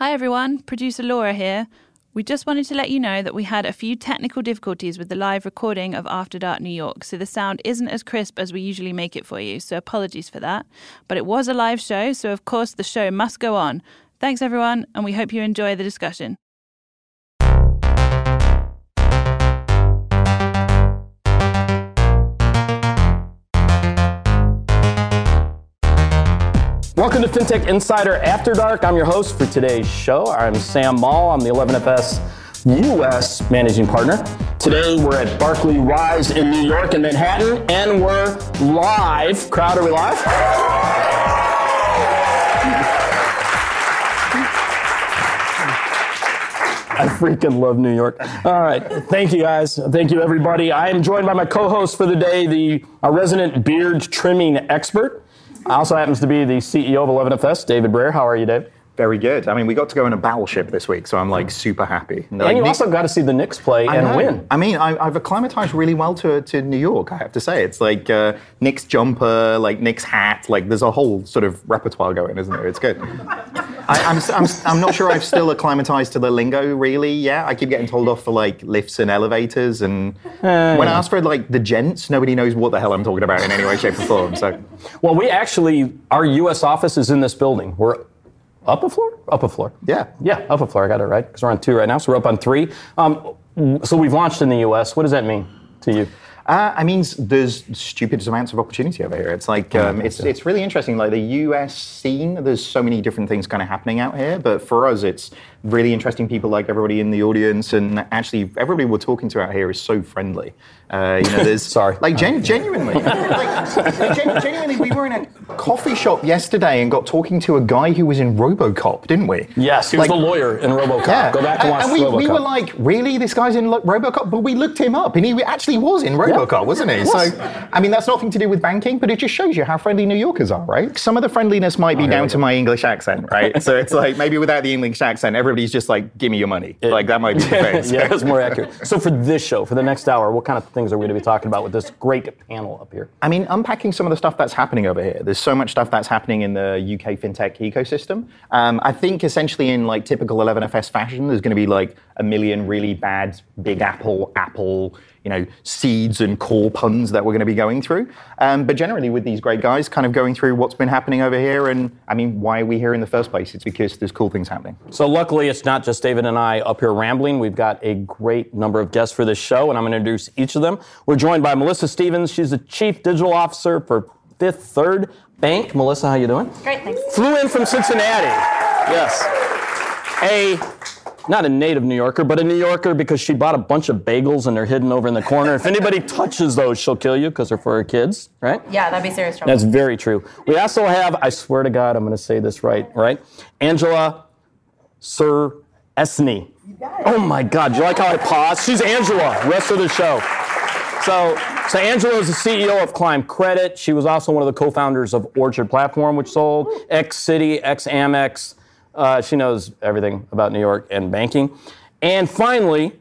Hi everyone, producer Laura here. We just wanted to let you know that we had a few technical difficulties with the live recording of After Dark New York, so the sound isn't as crisp as we usually make it for you, so apologies for that. But it was a live show, so of course the show must go on. Thanks everyone, and we hope you enjoy the discussion. Welcome to FinTech Insider After Dark. I'm your host for today's show. I'm Sam Maule. I'm the 11FS US Managing Partner. Today we're at Barclays Rise in New York and Manhattan, and we're live. Crowd, are we live? I freaking love New York. All right. Thank you, guys. Thank you, everybody. I am joined by my co host for the day, the resident beard trimming expert. I also happens to be the CEO of 11FS, David Brear. How are you, Dave? Very good. I mean, we got to go in a battleship this week, so I'm like super happy. And Like, you also got to see the Knicks play I and know. win. I mean, I, I've acclimatized really well to, to New York, I have to say. It's like uh, Knicks jumper, like Knicks hat, like there's a whole sort of repertoire going, isn't there? It's good. I, I'm, I'm, I'm not sure I've still acclimatized to the lingo really yet. I keep getting told off for like lifts and elevators, and when I ask for like the gents, nobody knows what the hell I'm talking about in any way, shape, or form. So Well, we actually, our U.S. office is in this building. We're up a floor? Up a floor. Yeah. Yeah, up a floor. I got it right because we're on two right now, so we're up on three. Um, so we've launched in the U.S. What does that mean to you? Uh, I mean, there's stupid amounts of opportunity over here. It's like um, it's it's really interesting. Like the U.S. scene, there's so many different things kind of happening out here. But for us, it's really interesting. People like everybody in the audience, and actually everybody we're talking to out here is so friendly. Uh, you know, there's Sorry. like gen- genuinely, like, like, gen- genuinely, we were in a coffee shop yesterday and got talking to a guy who was in RoboCop, didn't we? Yes, he was Like- the lawyer in RoboCop. Yeah. Go back and watch and we, RoboCop. we were like, really? This guy's in Lo- RoboCop? But we looked him up, and he actually was in RoboCop, wasn't he? So, I mean, that's nothing to do with banking, but it just shows you how friendly New Yorkers are, right? Some of the friendliness might be down to my English accent, right? so it's like maybe without the English accent, everybody's just like, "Give me your money." like that might be the case. yeah, that's more accurate. So for this show, for the next hour, what kind of things are we going to be talking about with this great panel up here? I mean, unpacking some of the stuff that's happening over here. There's so much stuff that's happening in the UK fintech ecosystem. Um, I think essentially in like typical 11FS fashion, there's going to be like a million really bad Big Apple, Apple, you know, seeds and core puns that we're going to be going through. Um, but generally, with these great guys, kind of going through what's been happening over here, and I mean, why are we here in the first place? It's because there's cool things happening. So luckily, it's not just David and I up here rambling. We've got a great number of guests for this show, and I'm going to introduce each of them. We're joined by Melissa Stevens. She's the Chief Digital Officer for Fifth Third Bank. Melissa, how you doing? Great, thanks. Flew in from Cincinnati. Yes. A not a native New Yorker, but a New Yorker because she bought a bunch of bagels and they're hidden over in the corner. If anybody touches those, she'll kill you because they're for her kids, right? Yeah, that'd be serious trouble. That's very true. We also have, I swear to God, I'm going to say this right, right? Angela Sir Esney. Oh my God, do you like how I paused? She's Angela, rest of the show. So, so Angela is the CEO of Climb Credit. She was also one of the co-founders of Orchard Platform, which sold X Citi, X Amex. Uh, she knows everything about New York and banking. And finally,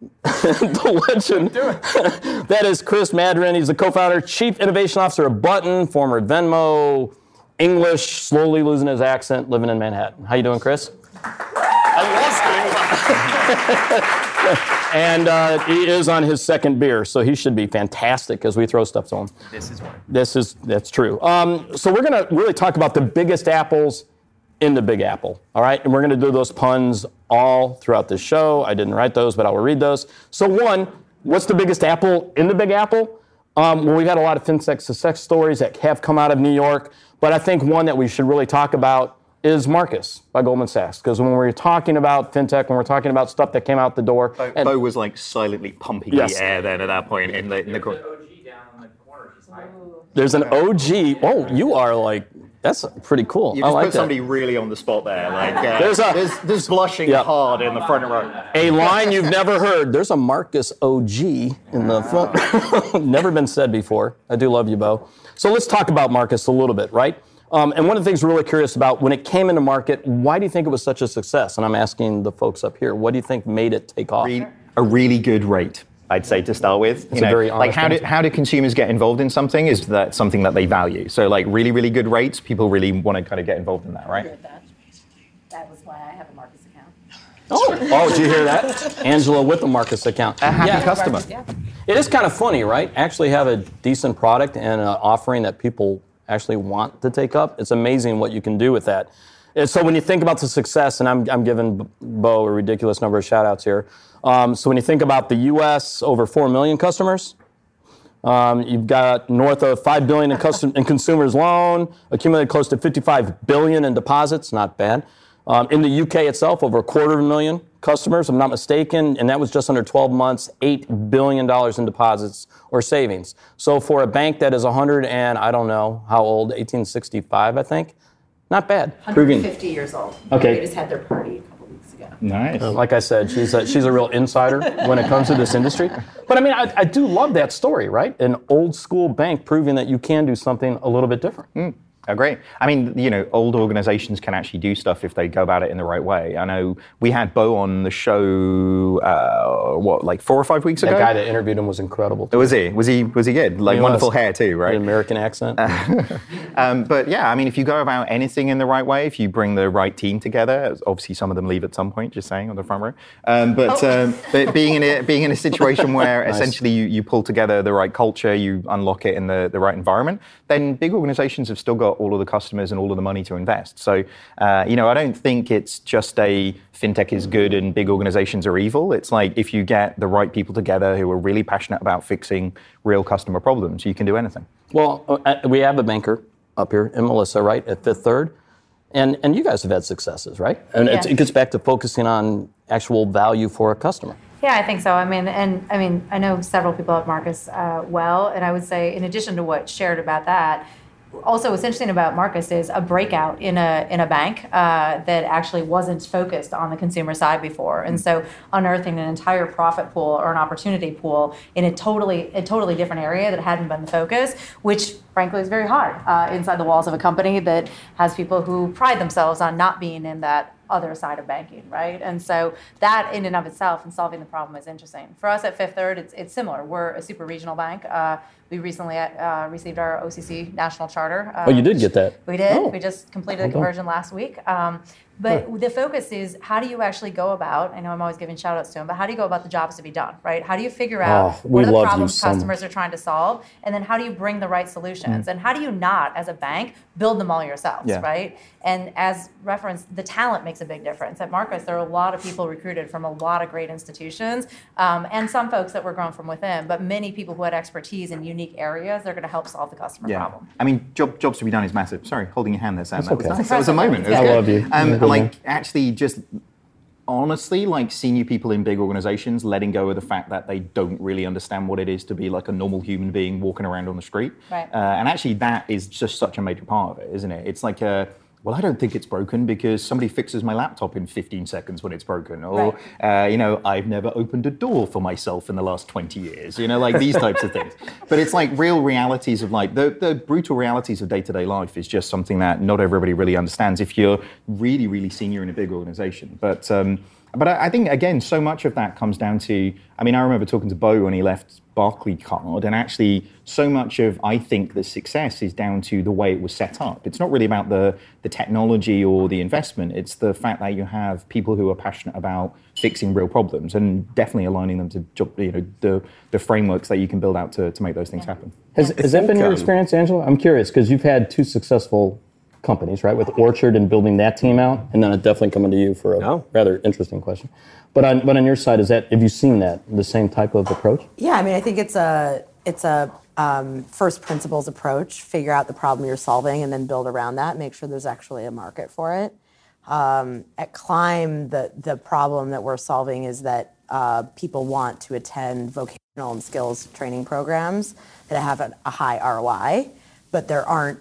the legend that is Chris Maddern. He's the co-founder, chief innovation officer of Button, former Venmo, English, slowly losing his accent, living in Manhattan. How you doing, Chris? I love doing. And uh, he is on his second beer, so he should be fantastic as we throw stuff to him. This is one. This is that's true. Um, so we're going to really talk about the biggest apples in the Big Apple. All right, and we're going to do those puns all throughout the show. I didn't write those, but I will read those. So one, what's the biggest apple in the Big Apple? Um, well, we've had a lot of fintech success stories that have come out of New York, but I think one that we should really talk about is Marcus by Goldman Sachs. Because when we're talking about fintech, when we're talking about stuff that came out the door, and- Bo was like silently pumping Yes. the air then at that point in the, in the corner. there's an OG. Oh, you are like that's pretty cool. You I just like put that. somebody really on the spot there. Like, uh, There's a- there's, there's blushing Yeah. hard in the front row. A line you've never heard. There's a Marcus OG in the front. never been said before. I do love you, Bo. So let's talk about Marcus a little bit, right? Um, and one of the things we're really curious about when it came into market, why do you think it was such a success? And I'm asking the folks up here, what do you think made it take off? Re- a really good rate, I'd say, to start with. You a very like how do, how do consumers get involved in something? Is that something that they value? So like really, really good rates, people really want to kind of get involved in that, right? That was why I have a Marcus account. Oh, oh, did you hear that? Angela with a Marcus account. A happy Yeah. customer. Yeah. It is kind of funny, right? Actually, have a decent product and an offering that people actually want to take up. It's amazing what you can do with that. And so when you think about the success, and I'm, I'm giving Bo a ridiculous number of shout outs here. Um, so when you think about the U.S., over 4 million customers, um, you've got north of 5 billion in, custom, in consumers loan, accumulated close to 55 billion in deposits, not bad. Um, in the UK itself, over a quarter of a million customers, if I'm not mistaken, and that was just under 12 months, $8 billion in deposits or savings. So for a bank that is 100 and I don't know how old, 1865, I think, not bad. Proving, 150 years old. Okay. They just had their party a couple. Nice. Uh, like I said, she's a, she's a real insider when it comes to this industry. But I mean, I, I do love that story, right? An old school bank proving that you can do something a little bit different. Oh, great. I mean, you know, old organizations can actually do stuff if they go about it in the right way. I know we had Bo on the show, uh, what, like four or five weeks That ago? guy that interviewed him was incredible. was he? Was he? Was he good? Like He wonderful was. hair too, right? An American accent. Um, but yeah, I mean, if you go about anything in the right way, if you bring the right team together, obviously some of them leave at some point, just saying on the front row. Um, but, um, but being in a being in a situation where essentially you, you pull together the right culture, you unlock it in the, the right environment, then big organizations have still got all of the customers and all of the money to invest. So uh, you know, I don't think it's just a fintech is good and big organizations are evil. It's like if you get the right people together who are really passionate about fixing real customer problems, you can do anything. well, uh, we have a banker up here, and Melissa, right, at Fifth Third. And, and you guys have had successes, right? And it's, Yeah. it gets back to focusing on actual value for a customer. Yeah, I think so. I mean, and I mean, I know several people at Marcus uh, well, and I would say, in addition to what shared about that, also what's interesting about Marcus is a breakout in a in a bank uh, that actually wasn't focused on the consumer side before, and so unearthing an entire profit pool or an opportunity pool in a totally a totally different area that hadn't been the focus, which frankly is very hard uh, inside the walls of a company that has people who pride themselves on not being in that other side of banking, right? And so that in and of itself and solving the problem is interesting. For us at Fifth Third, it's, it's similar. We're a super regional bank. Uh, we recently uh, received our OCC national charter. Uh, Oh, you did get that? We did. Oh. We just completed the conversion last week. Um, but the focus is how do you actually go about, I know I'm always giving shout outs to him, but how do you go about the jobs to be done, right? How do you figure out Oh, what are the love you problems so much. customers are trying to solve? And then how do you bring the right solutions? And how do you not, as a bank, build them all yourselves, Yeah. right? And as referenced, the talent makes a big difference. At Marcus, there are a lot of people recruited from a lot of great institutions um, and some folks that were grown from within, but many people who had expertise in unique areas, they're going to help solve the customer problem. I mean, job, jobs to be done is massive. Sorry, holding your hand there, Sam. That's that was okay. nice. That was a moment. It was I good. love you. Um, You're a good like, actually, just honestly, like senior people in big organizations letting go of the fact that they don't really understand what it is to be like a normal human being walking around on the street. Right. Uh, and actually, that is just such a major part of it, isn't it? It's like a well, I don't think it's broken because somebody fixes my laptop in 15 seconds when it's broken. Or, uh, you know, I've never opened a door for myself in the last 20 years. You know, like these types of things. But it's like real realities of like the, the brutal realities of day to day life is just something that not everybody really understands if you're really, really senior in a big organization. But, um, but I, I think, again, so much of that comes down to I mean, I remember talking to Bo when he left Barclaycard, and actually, so much of I think the success is down to the way it was set up. It's not really about the the technology or the investment. It's the fact that you have people who are passionate about fixing real problems and definitely aligning them to job- you know the the frameworks that you can build out to, to make those things happen. Has, has that been your experience, Angela? I'm curious because you've had two successful companies, right, with Orchard and building that team out, and then it definitely coming to you for a No. rather interesting question. But on, but on your side, is that have you seen that the same type of approach? Yeah, I mean, I think it's a it's a um, first principles approach. Figure out the problem you're solving, and then build around that. Make sure there's actually a market for it. Um, at Climb, the the problem that we're solving is that uh, people want to attend vocational and skills training programs that have a, a high ROI, but there aren't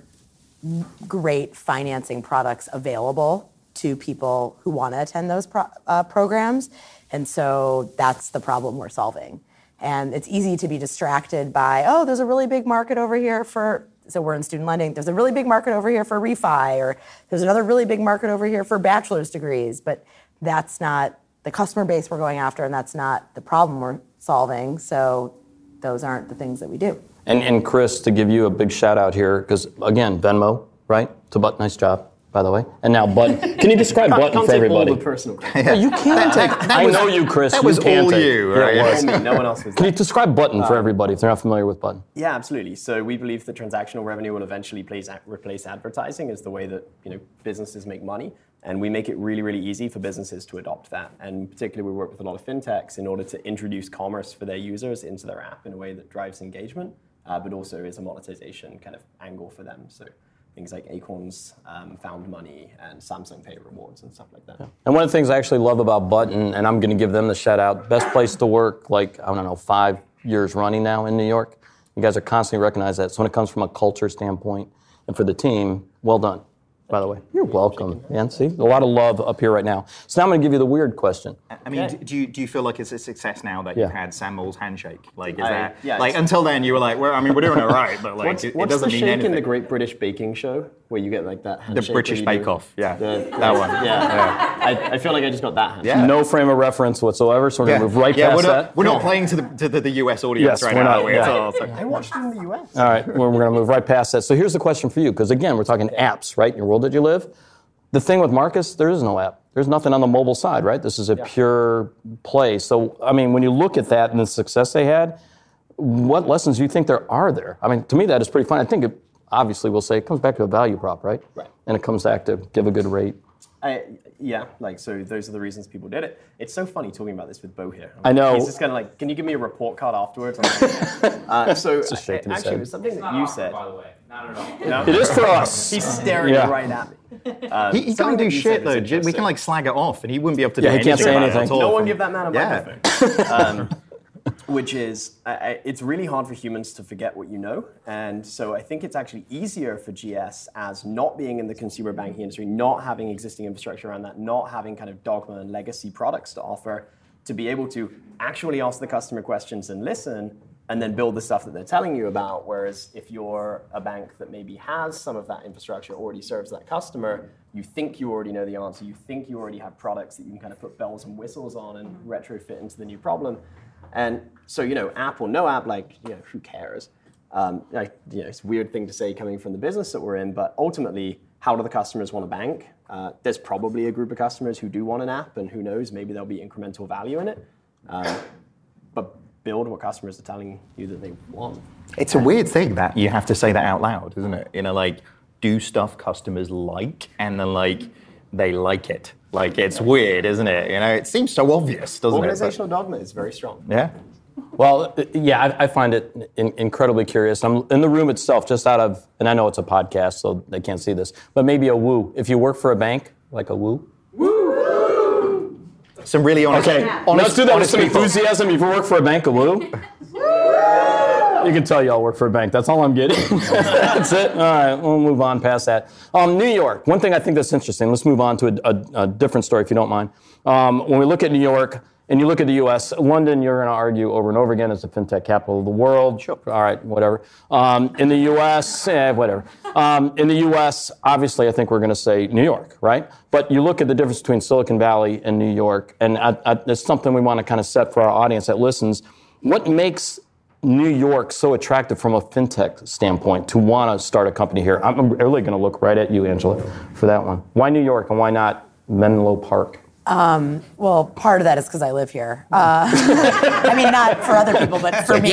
great financing products available to people who want to attend those pro- uh, programs. And so that's the problem we're solving. And it's easy to be distracted by, oh, there's a really big market over here for, so we're in student lending, there's a really big market over here for refi, or there's another really big market over here for bachelor's degrees. But that's not the customer base we're going after, and that's not the problem we're solving. So those aren't the things that we do. And, and Chris, to give you a big shout out here, because again, Venmo, right? To a but nice job. by the way. And now Button. Can you describe Button Can't for take everybody? all the personal credit. Yeah, you can take. I know you, Chris. that you was can all take. you, Yeah, it was. No one else was Can you describe Button for um, everybody if they're not familiar with Button? Yeah, absolutely. So we believe that transactional revenue will eventually place, replace advertising as the way that you know businesses make money, and we make it really, really easy for businesses to adopt that. And particularly, we work with a lot of fintechs in order to introduce commerce for their users into their app in a way that drives engagement, uh, but also is a monetization kind of angle for them. So things like Acorns, um, Found Money, and Samsung Pay rewards and stuff like that. And one of the things I actually love about Button, and I'm going to give them the shout out, best place to work, like, I don't know, five years running now in New York. You guys are constantly recognized that. So when it comes from a culture standpoint and for the team, well done, by the way. You're welcome, man. See, a lot of love up here right now. So now I'm going to give you the weird question. I mean, d- do you, do you feel like it's a success now that Yeah. you've had Sam Maule's handshake? Like, is I- that yeah, like until then you were like, well, I mean, we're doing it right, but like, What's, it, it what's doesn't the mean shake anything. in the Great British Baking Show where you get like that the British Bake Off, yeah, The- that one. Yeah, I, I feel like I just got that handshake. Yeah. No frame of reference whatsoever, so we're going to move right yeah, past we're not, that. we're not playing to the to the, the US audience Yes, right we're now. not, we? yeah. It's all- it's like- I watched it in the US. All right, we're, we're going to move right past that. So here's the question for you, because again, we're talking apps, right? In your world that you live. The thing with Marcus, there is no app. There's nothing on the mobile side, right? This is a pure play. So, I mean, when you look at that and the success they had, what lessons do you think there are there? I mean, to me, that is pretty fun. I think it, obviously, we'll say it comes back to a value prop, right? Right. And it comes back to give a good rate. I, yeah, like so. Those are the reasons people did it. It's so funny talking about this with Bo here. I know. He's just kind of like, "Can you give me a report card afterwards?" I'm like, uh, so Just shaking his actually, head. it was something that Not you offered, said. by the way. Not at all. No? It is for us. He's staring Yeah. right at me. Um, He, he can't do shit though. We can like slag it off, and he wouldn't be able to. Yeah, do he can't say about it at anything. all. No one give that man a Yeah. microphone. um, which is, I I- it's really hard for humans to forget what you know. And so I think it's actually easier for GS as not being in the consumer banking industry, not having existing infrastructure around that, not having kind of dogma and legacy products to offer, to be able to actually ask the customer questions and listen and then build the stuff that they're telling you about. Whereas if you're a bank that maybe has some of that infrastructure already serves that customer, you think you already know the answer, you think you already have products that you can kind of put bells and whistles on and retrofit into the new problem. And so, you know, app or no app, like, you know, who cares? Um, like, you know, it's a weird thing to say coming from the business that we're in, but ultimately, how do the customers want a bank? Uh, there's probably a group of customers who do want an app, and who knows, maybe there'll be incremental value in it. Um, build what customers are telling you that they want. It's a weird thing that you have to say that out loud, isn't it? You know, like do stuff customers like, and then like they like it. Like it's weird, isn't it? You know, it seems so obvious, doesn't it? Organizational dogma is very strong. Yeah. Well, uh, yeah, I, I find it in, incredibly curious. I'm in the room itself, just out of, and I know it's a podcast, so they can't see this, but maybe a woo. If you work for a bank, like a woo. Some really honest. Okay, honest, let's do that with honest some people. enthusiasm. If you work for a bank, a woo. You can tell y'all work for a bank. That's all I'm getting. that's it. All right, we'll move on past that. Um, New York. One thing I think that's interesting. Let's move on to a, a, a different story, if you don't mind. Um, when we look at New York and you look at the U.S., London, you're going to argue over and over again is the fintech capital of the world. Sure. All right, whatever. Um, in the U.S., eh, whatever. Um, in the U.S., obviously, I think we're going to say New York, right? But you look at the difference between Silicon Valley and New York, and I, I, it's something we want to kind of set for our audience that listens. What makes New York so attractive from a fintech standpoint to want to start a company here? I'm I'm really going to look right at you, Angela, for that one. Why New York and why not Menlo Park? Well, part of that is because I live here. Uh, I mean, not for other people, but for me.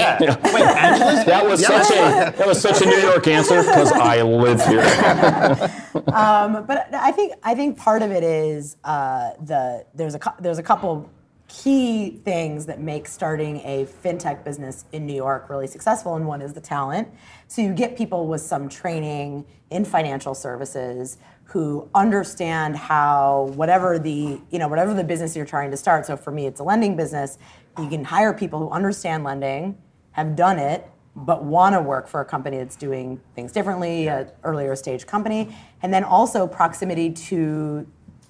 That was such a that was such a New York answer because I live here. But I think I think part of it is uh, the there's a there's a couple key things that make starting a fintech business in New York really successful, and one is the talent. So you get people with some training in financial services who understand how whatever the you know whatever the business you're trying to start. So for me, it's a lending business. You can hire people who understand lending, have done it, but want to work for a company that's doing things differently, an earlier stage company, and then also proximity to,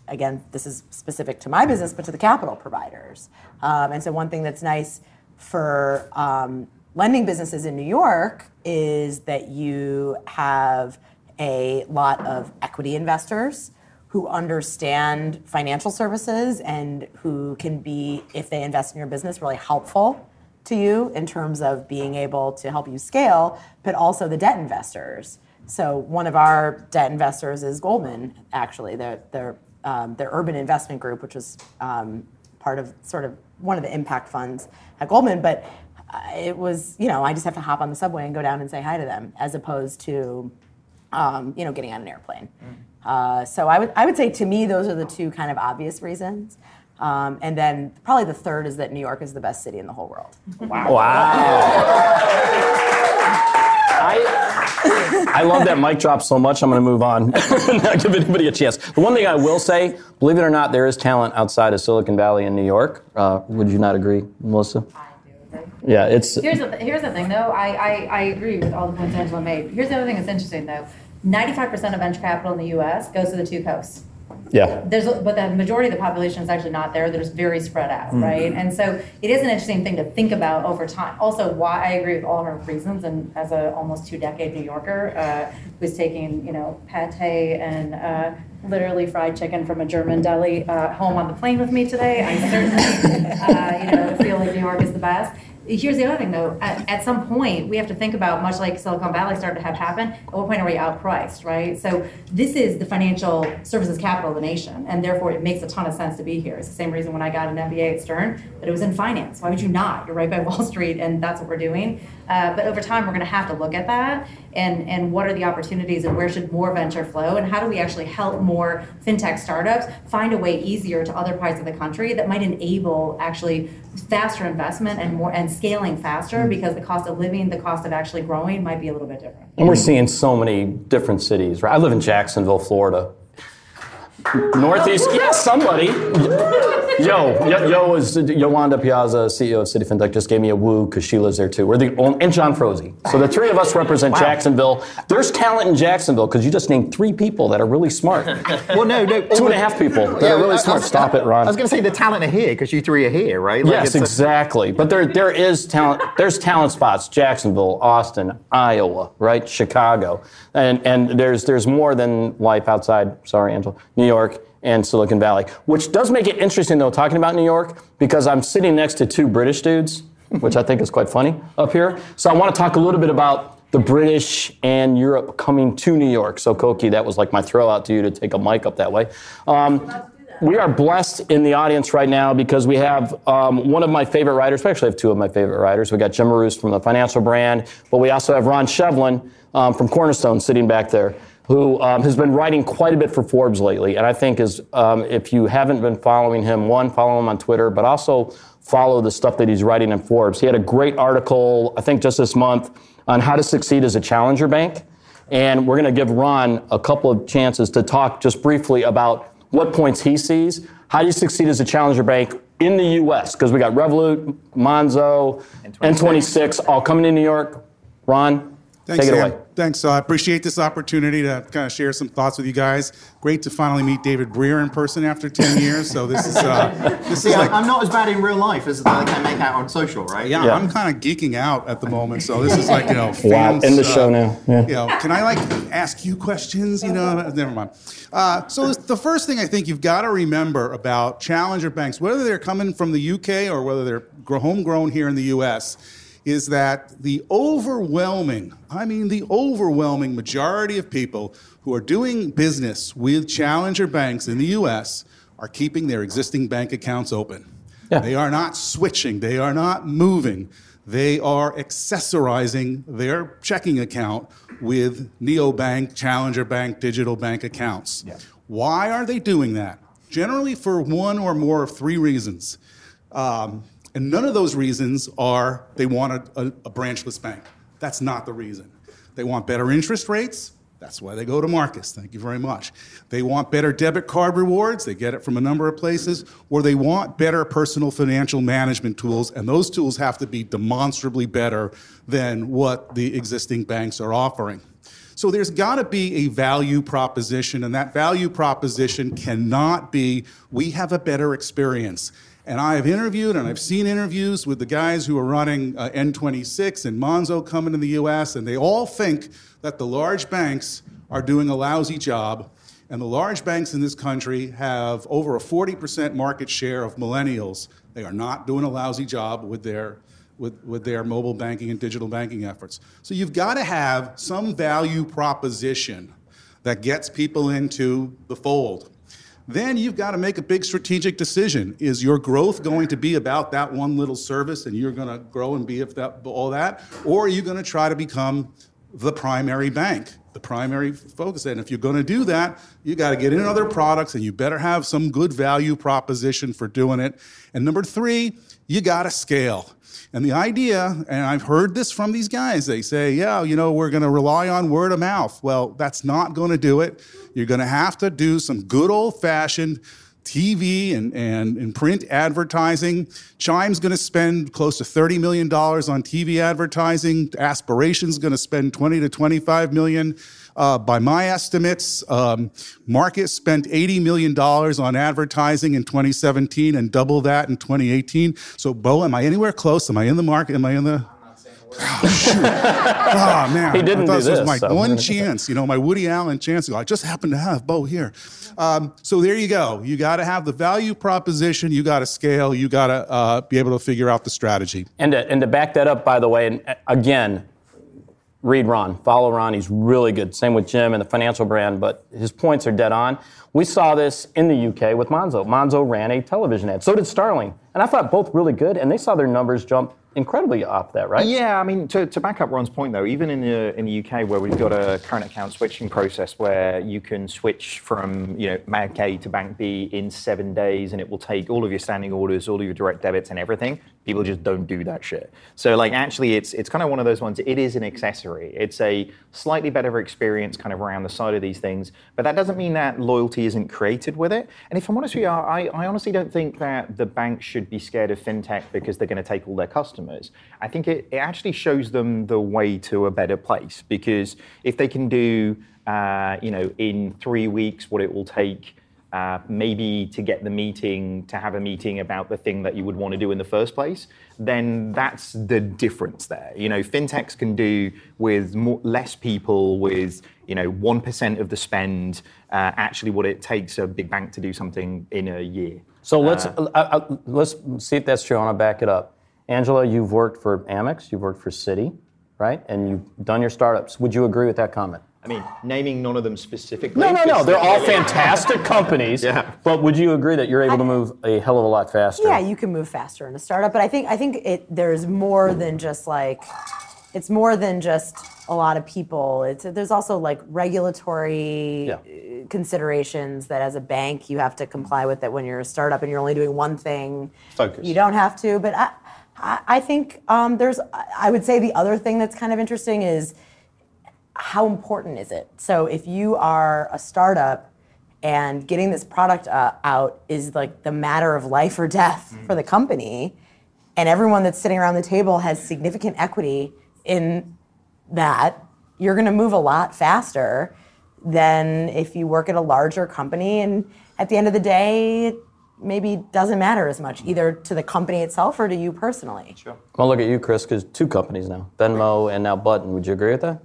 again, this is specific to my business, but to the capital providers. Um, and so one thing that's nice for um, lending businesses in New York is that you have a lot of equity investors who understand financial services and who can be, if they invest in your business, really helpful to you in terms of being able to help you scale, but also the debt investors so one of our debt investors is Goldman, actually. They're, they're, um, their urban investment group, which was um, part of sort of one of the impact funds at Goldman. But uh, it was, you know, I just have to hop on the subway and go down and say hi to them, as opposed to, um, you know, getting on an airplane. Uh, so I would, I would say to me, those are the two kind of obvious reasons. Um, and then probably the third is that New York is the best city in the whole world. I, I love that mic drop so much. I'm going to move on, not give anybody a chance. The one thing I will say, believe it or not, there is talent outside of Silicon Valley in New York. Uh, would you not agree, Melissa? Yeah, it's Here's the, here's the thing, though. I, I, I agree with all the points Angela made. Here's the other thing that's interesting, though. 95% of venture capital in the U.S. goes to the two coasts. yeah. There's, but the majority of the population is actually not there. They're just very spread out, right? And so it is an interesting thing to think about over time. Also, why I agree with all her reasons, and as a almost two-decade New Yorker, uh, who's taking you know pate and uh, literally fried chicken from a German deli uh, home on the plane with me today, I certainly uh, you know feel like New York is the best. Here's the other thing, though. At, at some point, we have to think about, much like Silicon Valley started to have happen, at what point are we outpriced, right? So this is the financial services capital of the nation, and therefore it makes a ton of sense to be here. It's the same reason when I got an MBA at Stern, but it was in finance. Why would you not? You're right by Wall Street, and that's what we're doing. Uh, but over time, we're going to have to look at that and, and what are the opportunities and where should more venture flow and how do we actually help more fintech startups find a way easier to other parts of the country that might enable actually faster investment and more and scaling faster mm-hmm. because the cost of living, the cost of actually growing might be a little bit different. And we're seeing so many different cities, right? I live in Jacksonville, Florida. Northeast, yeah, somebody. Yo, yo, yo is Yolande Piazza, CEO of Citi FinTech, just gave me a woo because she lives there too. We're the only, and John Froese. So the three of us represent Jacksonville. There's talent in Jacksonville because you just named three people that are really smart. Well, no, no. Two and a half people that Yeah, are really I- I smart. was- Stop it, Ron. I was going to say the talent are here because you three are here, right? Like, Yes, it's a- exactly. But there, there is talent. There's talent spots: Jacksonville, Austin, Iowa, right? Chicago, and and there's there's more than life outside. Sorry, Angela. New York and Silicon Valley, which does make it interesting though talking about New York because I'm sitting next to two British dudes, which I think is quite funny up here. So I want to talk a little bit about the British and Europe coming to New York. So Koki, that was like my throw out to you to take a mic up that way. Um, we are blessed in the audience right now because we have um, one of my favorite writers. We actually have two of my favorite writers. We got Jim Marous from the Financial Brand, but we also have Ron Shevlin um, from Cornerstone sitting back there, who um, has been writing quite a bit for Forbes lately. And I think is um, if you haven't been following him, one, follow him on Twitter, but also follow the stuff that he's writing in Forbes. He had a great article, I think, just this month on how to succeed as a challenger bank. And we're going to give Ron a couple of chances to talk just briefly about what points he sees. How do you succeed as a challenger bank in the U.S.? Because we got Revolut, Monzo, N26 all coming to New York. Ron, Thanks, take it Sam. away. Thanks. So I appreciate this opportunity to kind of share some thoughts with you guys. Great to finally meet David Brear in person after 10 years. So this is uh, this See, is I'm- like I'm not as bad in real life as like I make out on social, right? yeah, Yeah. I'm kind of geeking out at the moment. So this is like you know, Wow, fans, end the uh, show now. Yeah. You know, can I like ask you questions? You know, never mind. Uh, so this- the first thing I think you've got to remember about challenger banks, whether they're coming from the UK or whether they're homegrown here in the US, is that the overwhelming, I mean, the overwhelming majority of people who are doing business with challenger banks in the US are keeping their existing bank accounts open. Yeah. They are not switching, they are not moving. They are accessorizing their checking account with neobank, challenger bank, digital bank accounts. Why are they doing that? Generally, for one or more of three reasons. Um, and none of those reasons are they want a, a, a branchless bank. That's not the reason. They want better interest rates. That's why they go to Marcus. Thank you very much. They want better debit card rewards. They get it from a number of places. Or they want better personal financial management tools. And those tools have to be demonstrably better than what the existing banks are offering. So there's got to be a value proposition, and that value proposition cannot be we have a better experience. And I have interviewed and I've seen interviews with the guys who are running uh, N26 and Monzo coming to the US, and they all think that the large banks are doing a lousy job. And the large banks in this country have over a 40% market share of millennials. They are not doing a lousy job with their with, with their mobile banking and digital banking efforts. So you've got to have some value proposition that gets people into the fold. Then you've got to make a big strategic decision. Is your growth going to be about that one little service and you're going to grow and be that, all that? Or are you going to try to become the primary bank, the primary focus? And if you're going to do that, you got to get in other products and you better have some good value proposition for doing it. And number three, you got to scale. And the idea, and I've heard this from these guys, they say, yeah, you know, we're going to rely on word of mouth. Well, that's not going to do it. You're going to have to do some good old fashioned TV and, and, and print advertising. Chime's going to spend close to $30 million on TV advertising. Aspiration's going to spend 20 to 25 million. Uh, by my estimates, um, Marcus spent $80 million on advertising in 2017 and double that in 2018. So, Bo, am I anywhere close? Am I in the market? Am I in the Oh, shoot. oh man, He didn't I thought do this was my so- one chance. You know, my Woody Allen chance. I just happen to have Bo here. Um, so there you go. You got to have the value proposition. You got to scale. You got to uh, be able to figure out the strategy. And to, and to back that up, by the way, and uh, again, read Ron, follow Ron. He's really good. Same with Jim and the financial brand, but his points are dead on. We saw this in the UK with Monzo. Monzo ran a television ad. So did Starling. And I thought both really good, and they saw their numbers jump incredibly off that, right? Yeah, I mean, to, to back up Ron's point though, even in the in the UK where we've got a current account switching process where you can switch from you know Bank A to Bank B in seven days, and it will take all of your standing orders, all of your direct debits, and everything. People just don't do that shit. So like, actually, it's it's kind of one of those ones. It is an accessory. It's a slightly better experience, kind of around the side of these things, but that doesn't mean that loyalty isn't created with it. And if I'm honest with you, I, I honestly don't think that the banks should be scared of fintech because they're going to take all their customers. I think it, it actually shows them the way to a better place because if they can do, uh, you know, in three weeks what it will take. Uh, maybe to get the meeting, to have a meeting about the thing that you would want to do in the first place, then that's the difference there. You know, fintechs can do with more, less people, with you know one percent of the spend, uh, actually what it takes a big bank to do something in a year. So let's uh, uh, let's see if that's true. I want to back it up. Angela, you've worked for Amex, you've worked for Citi, right? And you've done your startups. Would you agree with that comment? I mean, naming none of them specifically. No, no, no. They're all fantastic companies. Yeah. But would you agree that you're able to move a hell of a lot faster? Yeah, you can move faster in a startup, but I think I think it there's more than just like it's more than just a lot of people. It's there's also like regulatory Yeah. considerations that as a bank you have to comply with that when you're a startup and you're only doing one thing. Focus. You don't have to, but I I, I think um, there's I would say the other thing that's kind of interesting is how important is it? So if you are a startup and getting this product uh, out is like the matter of life or death for the company, and everyone that's sitting around the table has significant equity in that, you're going to move a lot faster than if you work at a larger company. And at the end of the day, it maybe doesn't matter as much either to the company itself or to you personally. Sure. Well, look at you, Chris, because two companies now Venmo and now Button. Would you agree with that?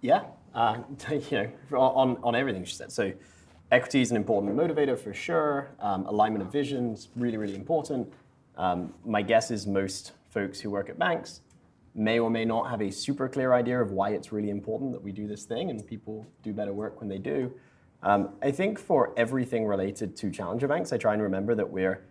Yeah, uh, you know, on, on everything she said. So, equity is an important motivator for sure. Um, alignment of vision is really, really important. Um, my guess is most folks who work at banks may or may not have a super clear idea of why it's really important that we do this thing and people do better work when they do. Um, I think for everything related to challenger banks, I try and remember that we're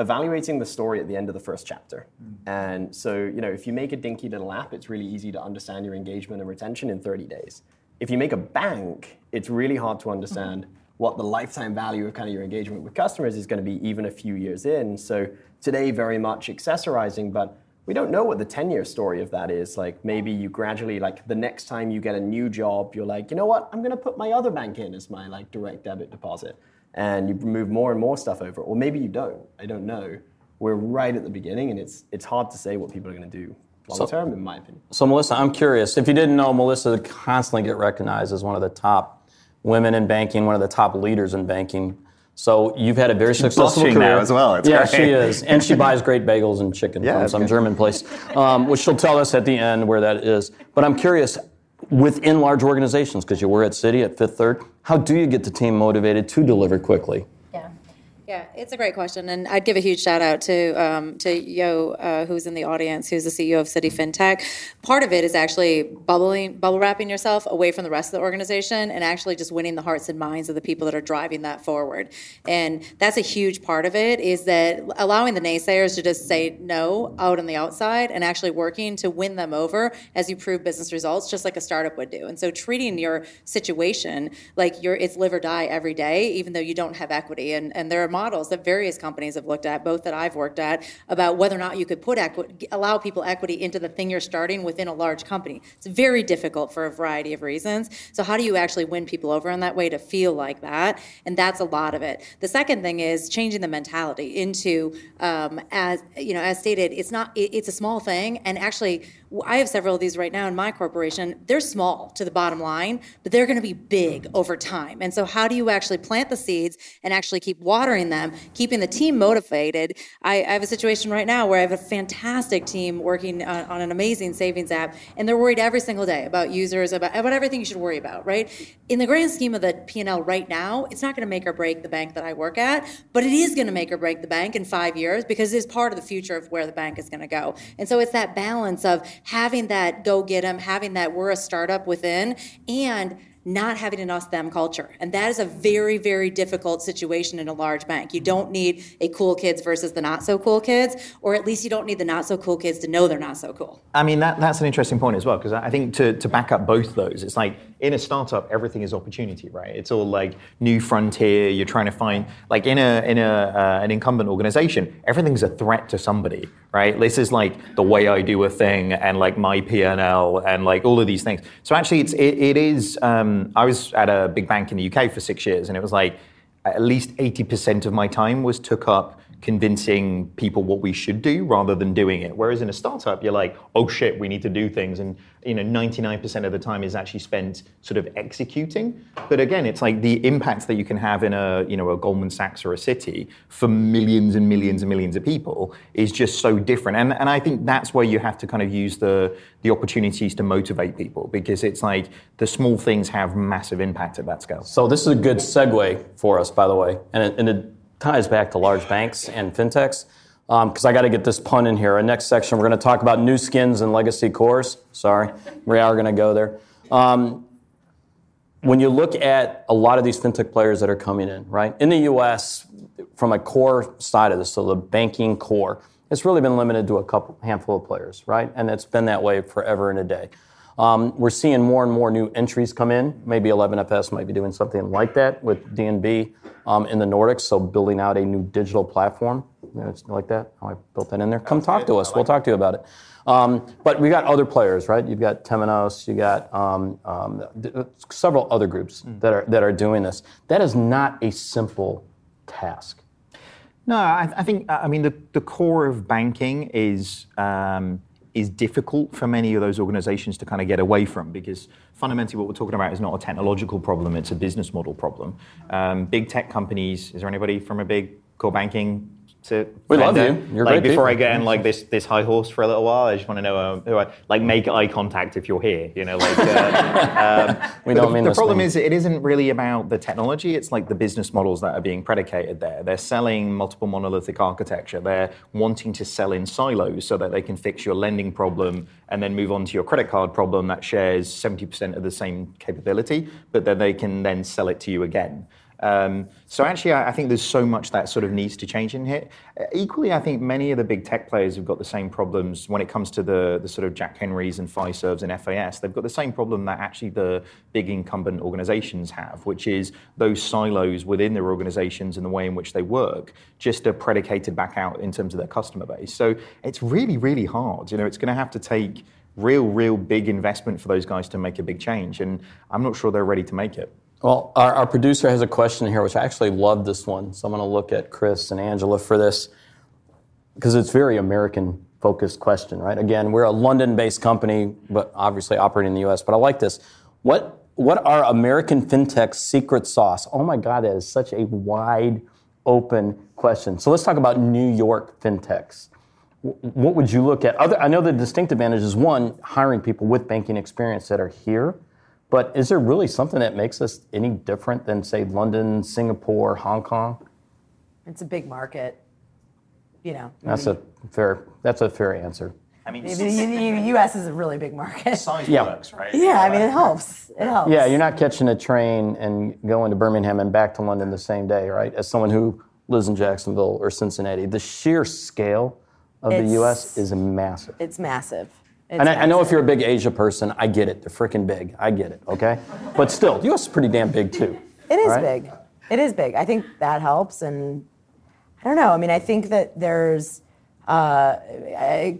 evaluating the story at the end of the first chapter. Mm. And so, you know, if you make a dinky little app, it's really easy to understand your engagement and retention in 30 days. If you make a bank, it's really hard to understand what the lifetime value of kind of your engagement with customers is going to be even a few years in. So today, very much accessorizing, but we don't know what the 10 year story of that is. Like maybe you gradually, like the next time you get a new job, you're like, you know what, I'm going to put my other bank in as my like direct debit deposit and you move more and more stuff over. Or maybe you don't. I don't know. We're right at the beginning, and it's it's hard to say what people are going to do long So- term, in my opinion. So, Melissa, I'm curious. If you didn't know, Melissa constantly get recognized as one of the top women in banking, one of the top leaders in banking. So you've had a very successful career now as well. It's yeah, great. she is, and she buys great bagels and chicken Yeah, from some good. German place, um, which she'll tell us at the end where that is. But I'm curious, within large organizations, because you were at Citi at Fifth Third, how do you get the team motivated to deliver quickly? Yeah. It's a great question, and I'd give a huge shout out to um, to Yo, uh, who's in the audience, who's the CEO of Citi FinTech. Part of it is actually bubbling, bubble wrapping yourself away from the rest of the organization, and actually just winning the hearts and minds of the people that are driving that forward. And that's a huge part of it. Is that allowing the naysayers to just say no out on the outside, and actually working to win them over as you prove business results, just like a startup would do. And so treating your situation like you're it's live or die every day, even though you don't have equity. And and there are models that various companies have looked at, both that I've worked at, about whether or not you could put equity, allow people equity into the thing you're starting within a large company. It's very difficult for a variety of reasons. So how do you actually win people over in that way to feel like that? And that's a lot of it. The second thing is changing the mentality into, um, as you know, as stated, it's not. It, it's a small thing, and actually I have several of these right now in my corporation. They're small to the bottom line, but they're going to be big over time. And so, how do you actually plant the seeds and actually keep watering them, keeping the team motivated? I, I have a situation right now where I have a fantastic team working on, on, an amazing savings app, and they're worried every single day about users, about, about everything you should worry about, right? In the grand scheme of the P&L right now, it's not going to make or break the bank that I work at, but it is going to make or break the bank in five years because it is part of the future of where the bank is going to go. And so, it's that balance of having that go get them, having that we're a startup within, and not having an us them culture. And that is a very, very difficult situation in a large bank. You don't need a cool kids versus the not so cool kids, or at least you don't need the not so cool kids to know they're not so cool. I mean, that, that's an interesting point as well, because I think to, to back up both those, it's like in a startup, everything is opportunity, right? It's all like new frontier. You're trying to find, like in a in a uh, an incumbent organization, everything's a threat to somebody, right? This is like the way I do a thing, and like my PNL, and like all of these things. So actually, it's it, it is. Um, I was at a big bank in the UK for six years, and it was like at least eighty percent of my time was took up convincing people what we should do rather than doing it. Whereas in a startup, you're like, oh shit, we need to do things. And you know, 99% of the time is actually spent sort of executing. But again, it's like the impact that you can have in a, you know, a Goldman Sachs or a Citi for millions and millions and millions of people is just so different. And, and I think that's where you have to kind of use the, the opportunities to motivate people because it's like the small things have massive impact at that scale. So this is a good segue for us, by the way. And and it ties back to large banks and fintechs because um, I got to get this pun in here. Our next section, we're going to talk about new skins and legacy cores. Sorry, we are going to go there. Um, when you look at a lot of these fintech players that are coming in, right, in the US, from a core side of this, so the banking core, it's really been limited to a couple handful of players, right? And it's been that way forever and a day. Um, we're seeing more and more new entries come in. Maybe 11FS might be doing something like that with DNB um, in the Nordics, so building out a new digital platform. You know, it's like that, how I built that in there. Come talk to us. Like we'll talk to you about it. Um, but we got other players, right? You've got Temenos, you got um, um, several other groups mm. that are that are doing this. That is not a simple task. No, I, I think I mean the, the core of banking is um, is difficult for many of those organizations to kind of get away from because fundamentally what we're talking about is not a technological problem, it's a business model problem. Um, big tech companies, is there anybody from a big core banking to we love you. You're like before people. I get in like this this high horse for a little while, I just want to know uh, who I like make eye contact if you're here. You know, like uh, um, we don't the, mean the problem thing. is it isn't really about the technology. It's like the business models that are being predicated there. They're selling multiple monolithic architecture. They're wanting to sell in silos so that they can fix your lending problem and then move on to your credit card problem that shares 70% of the same capability, but then they can then sell it to you again. Um, so actually, I, I, think there's so much that sort of needs to change in here. Uh, equally, I think many of the big tech players have got the same problems when it comes to the, the sort of Jack Henrys and Fiservs and FIS. They've got the same problem that actually the big incumbent organizations have, which is those silos within their organizations and the way in which they work just are predicated back out in terms of their customer base. So it's really, really hard. You know, it's going to have to take real, real big investment for those guys to make a big change. And I'm not sure they're ready to make it. Well, our, our, producer has a question here, which I actually love this one. So I'm going to look at Chris and Angela for this because it's very American focused question, right? Again, we're a London based company, but obviously operating in the US. But I like this. What, what are American fintech's secret sauce? Oh my God, that is such a wide open question. So let's talk about New York fintechs. What would you look at? Other, I know the distinct advantage is one, hiring people with banking experience that are here but is there really something that makes us any different than, say, London, Singapore, Hong Kong? It's a big market. You know, That's a fair. That's a fair answer. I mean, the, the- the U.S. is a really big market. size Yeah. works, right? Yeah, I mean, it helps. It helps. Yeah, you're not catching a train and going to Birmingham and back to London the same day, right? As someone who lives in Jacksonville or Cincinnati, the sheer scale of It's- the U.S. is massive. It's massive. And I, I know if you're a big Asia person, I get it. They're freaking big. I get it. Okay, but still, the U.S. is pretty damn big too. It is right? big. It is big. I think that helps, and I don't know. I mean, I think that there's uh,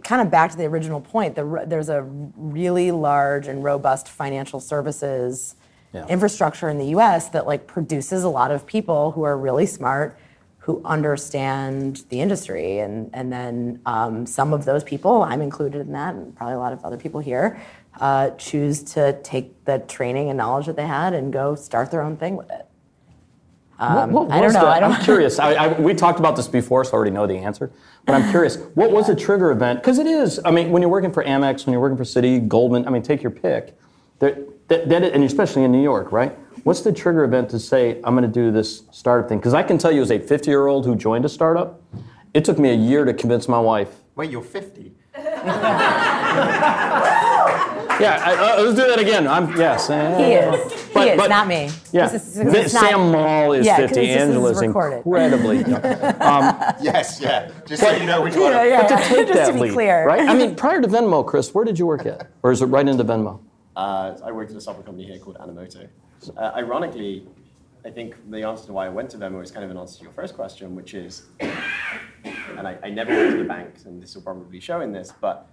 kind of back to the original point. The, there's a really large and robust financial services Yeah. infrastructure in the U.S. that like produces a lot of people who are really smart, who understand the industry, and and then um, some of those people, I'm included in that, and probably a lot of other people here. Uh, choose to take the training and knowledge that they had and go start their own thing with it. What- what I don't know, the- I don't- I'm curious. I, I, we talked about this before, so I already know the answer. But I'm curious, what was a trigger event? Because it is. I mean, when you're working for Amex, when you're working for Citi, Goldman, I mean, take your pick. That, that, and especially in New York, right? What's the trigger event to say I'm going to do this startup thing? Because I can tell you, as a 50 year old who joined a startup, it took me a year to convince my wife. Wait, you're 50. Yeah, I, uh, let's do that again. I'm yes. uh, He is. But- he is, but- not me. Yeah, This is- Th- it's not- Sam Maule is Yeah, 'cause 50. this is Angela's incredibly young. Yes, yeah. Just so you know which one. Yeah, yeah, to take Just that to be lead, clear. right? I mean, prior to Venmo, Chris, where did you work at, or is it right into Venmo? Uh, I worked at a software company here called Animoto. Uh, ironically, I think the answer to why I went to Venmo is kind of an answer to your first question, which is, and I, I never went to the banks, and this will probably show in this, but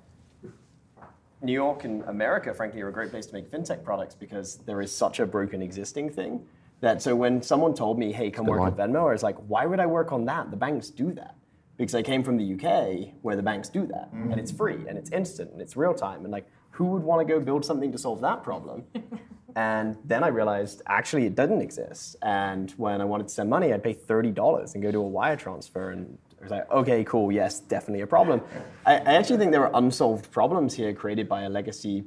New York and America, frankly, are a great place to make fintech products because there is such a broken existing thing that so when someone told me, hey, come work line. at Venmo, I was like, why would I work on that? The banks do that. Because I came from the UK where the banks do that. And it's free and it's instant and it's real time. And like, who would want to go build something to solve that problem? and then I realized actually it doesn't exist. And when I wanted to send money, I'd pay $30 and go to a wire transfer. And I was like, okay, cool, yes, definitely a problem. I, I actually think there are unsolved problems here created by a legacy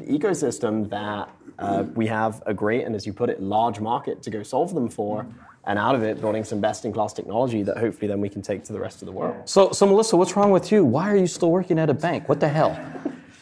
ecosystem that uh, we have a great and, as you put it, large market to go solve them for. And out of it, building some best in class technology that hopefully then we can take to the rest of the world. So, so Melissa, what's wrong with you? Why are you still working at a bank? What the hell?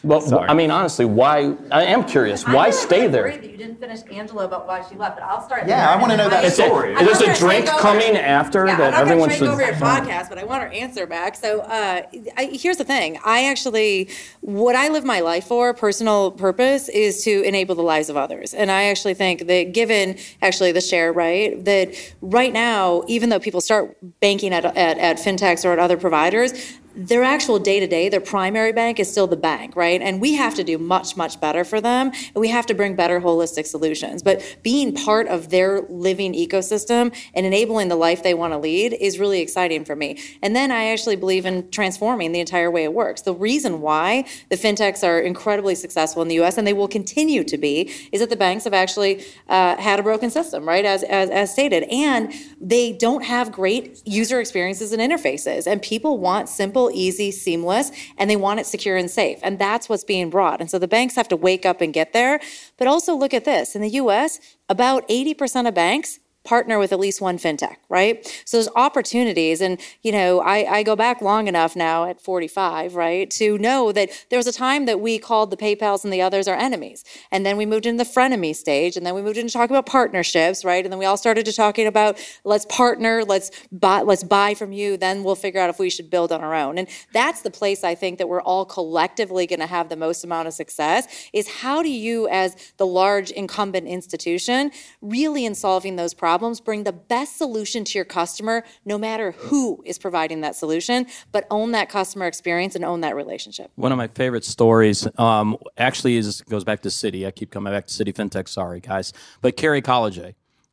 Well, Sorry. I mean, honestly, why? I am curious. I'm Why really stay worried there? that you didn't finish Angela about why she left, but I'll start. Yeah, there. I wanna know that I- story. I'm Is there a drink take over- coming after Yeah, that I'm not everyone going to should? take over your podcast, but I want her answer back. So uh, I, here's the thing: I actually, what I live my life for, personal purpose, is to enable the lives of others. And I actually think that, given actually the share right, that right now, even though people start banking at at, at fintechs or at other providers. Their actual day to day, their primary bank is still the bank, right? And we have to do much, much better for them. And we have to bring better holistic solutions. But being part of their living ecosystem and enabling the life they want to lead is really exciting for me. And then I actually believe in transforming the entire way it works. The reason why the fintechs are incredibly successful in the US and they will continue to be is that the banks have actually uh, had a broken system, right? As, as, as stated. And they don't have great user experiences and interfaces. And people want simple, easy, seamless, and they want it secure and safe. And that's what's being brought. And so the banks have to wake up and get there. But also look at this in the US, about 80% of banks partner with at least one fintech, right? So there's opportunities. And, you know, I, I go back long enough now at 45, right, to know that there was a time that we called the PayPals and the others our enemies. And then we moved into the frenemy stage. And then we moved into talking about partnerships, right? And then we all started to talking about let's partner, let's buy, let's buy from you. Then we'll figure out if we should build on our own. And that's the place I think that we're all collectively going to have the most amount of success is how do you, as the large incumbent institution, really in solving those problems, bring the best solution to your customer, no matter who is providing that solution, but own that customer experience and own that relationship. One of my favorite stories um, actually is goes back to Citi. I keep coming back to Citi FinTech. Sorry, guys, but Carrie College,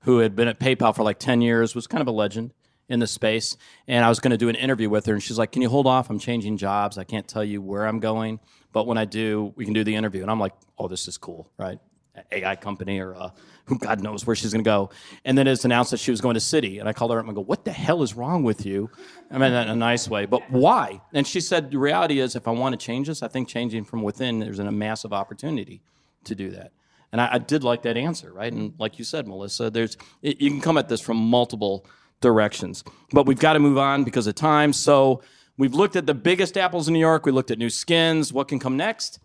who had been at PayPal for like ten years, was kind of a legend in the space. And I was going to do an interview with her, and she's like, "Can you hold off? I'm changing jobs. I can't tell you where I'm going, but when I do, we can do the interview." And I'm like, "Oh, this is cool, right?" AI company or uh, who God knows where she's going to go. And then it's announced that she was going to Citi. And I called her up and I go, What the hell is wrong with you? I mean, in a nice way, but why? And she said, The reality is, if I want to change this, I think changing from within, there's a massive opportunity to do that. And I, I did like that answer, right? And like you said, Melissa, there's it, you can come at this from multiple directions. But we've got to move on because of time. So we've looked at the biggest apples in New York. We looked at new skins. What can come next?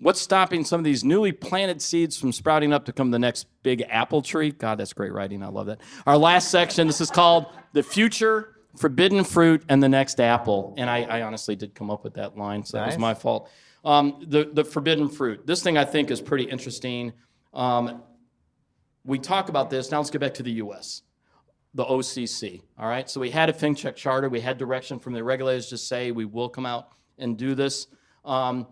What's stopping some of these newly planted seeds from sprouting up to become the next big apple tree? God, that's great writing. I love that. Our last section, this is called The Future, Forbidden Fruit, and the Next Apple. And I, I honestly did come up with that line, so that was my fault. Um, the, the forbidden fruit. This thing I think is pretty interesting. Um, we talk about this. Now let's get back to the US, the OCC. All right. So we had a fintech charter. We had direction from the regulators to say we will come out and do this. Um,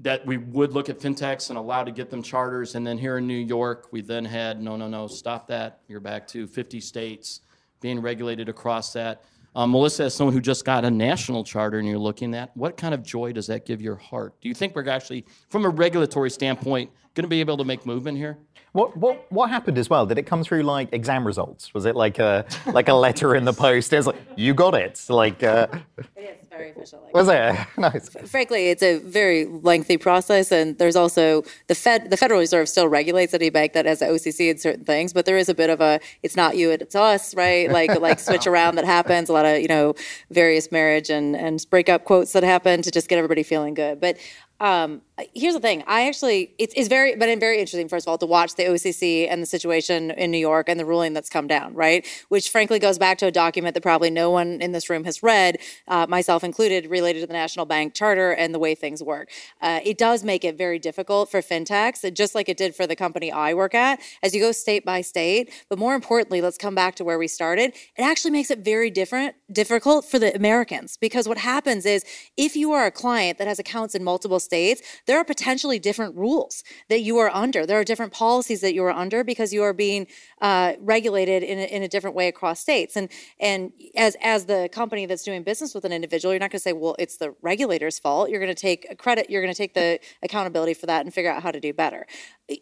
that we would look at fintechs and allow to get them charters. And then here in New York, we then had no, no, no, stop that. You're back to 50 states being regulated across that. Um, Melissa, as someone who just got a national charter and you're looking at, what kind of joy does that give your heart? Do you think we're actually, from a regulatory standpoint, going to be able to make movement here? What, what, what happened as well? Did it come through like exam results? Was it like a like a letter in the post? It was like you got it. Like uh, It's very official. Like was it? nice. frankly, it's a very lengthy process, and there's also the Fed. The Federal Reserve still regulates any bank that has the OCC in certain things, but there is a bit of a "it's not you, it's us," right? Like like switch around that happens. A lot of you know various marriage and and breakup quotes that happen to just get everybody feeling good. But um, here's the thing. I actually, it's, it's very, but it's very interesting, first of all, to watch the OCC and the situation in New York and the ruling that's come down, right? Which frankly goes back to a document that probably no one in this room has read, uh, myself included, related to the National Bank Charter and the way things work. Uh, it does make it very difficult for fintechs, just like it did for the company I work at, as you go state by state. But more importantly, let's come back to where we started. It actually makes it very different, difficult for the Americans because what happens is if you are a client that has accounts in multiple states, there are potentially different rules that you are under. There are different policies that you are under because you are being uh, regulated in a, in a different way across states. And and as as the company that's doing business with an individual, you're not going to say, well, it's the regulator's fault. You're going to take credit. You're going to take the accountability for that and figure out how to do better.